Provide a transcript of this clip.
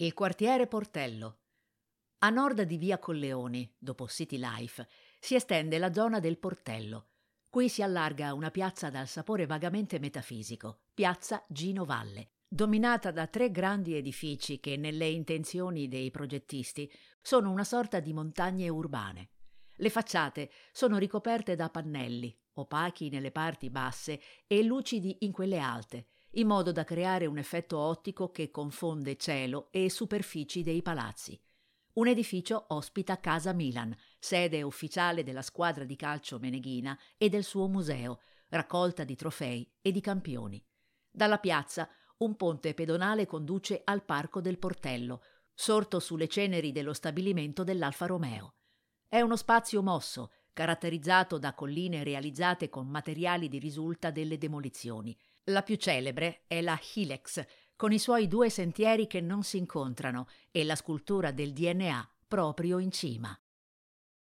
Il quartiere Portello. A nord di via Colleoni, dopo City Life, si estende la zona del Portello. Qui si allarga una piazza dal sapore vagamente metafisico, piazza Gino Valle, dominata da tre grandi edifici che, nelle intenzioni dei progettisti, sono una sorta di montagne urbane. Le facciate sono ricoperte da pannelli, opachi nelle parti basse e lucidi in quelle alte, in modo da creare un effetto ottico che confonde cielo e superfici dei palazzi. Un edificio ospita Casa Milan, sede ufficiale della squadra di calcio meneghina e del suo museo, raccolta di trofei e di campioni. Dalla piazza un ponte pedonale conduce al Parco del Portello, sorto sulle ceneri dello stabilimento dell'Alfa Romeo. È uno spazio mosso, caratterizzato da colline realizzate con materiali di risulta delle demolizioni. La più celebre è la Hilex, con i suoi due sentieri che non si incontrano e la scultura del DNA proprio in cima.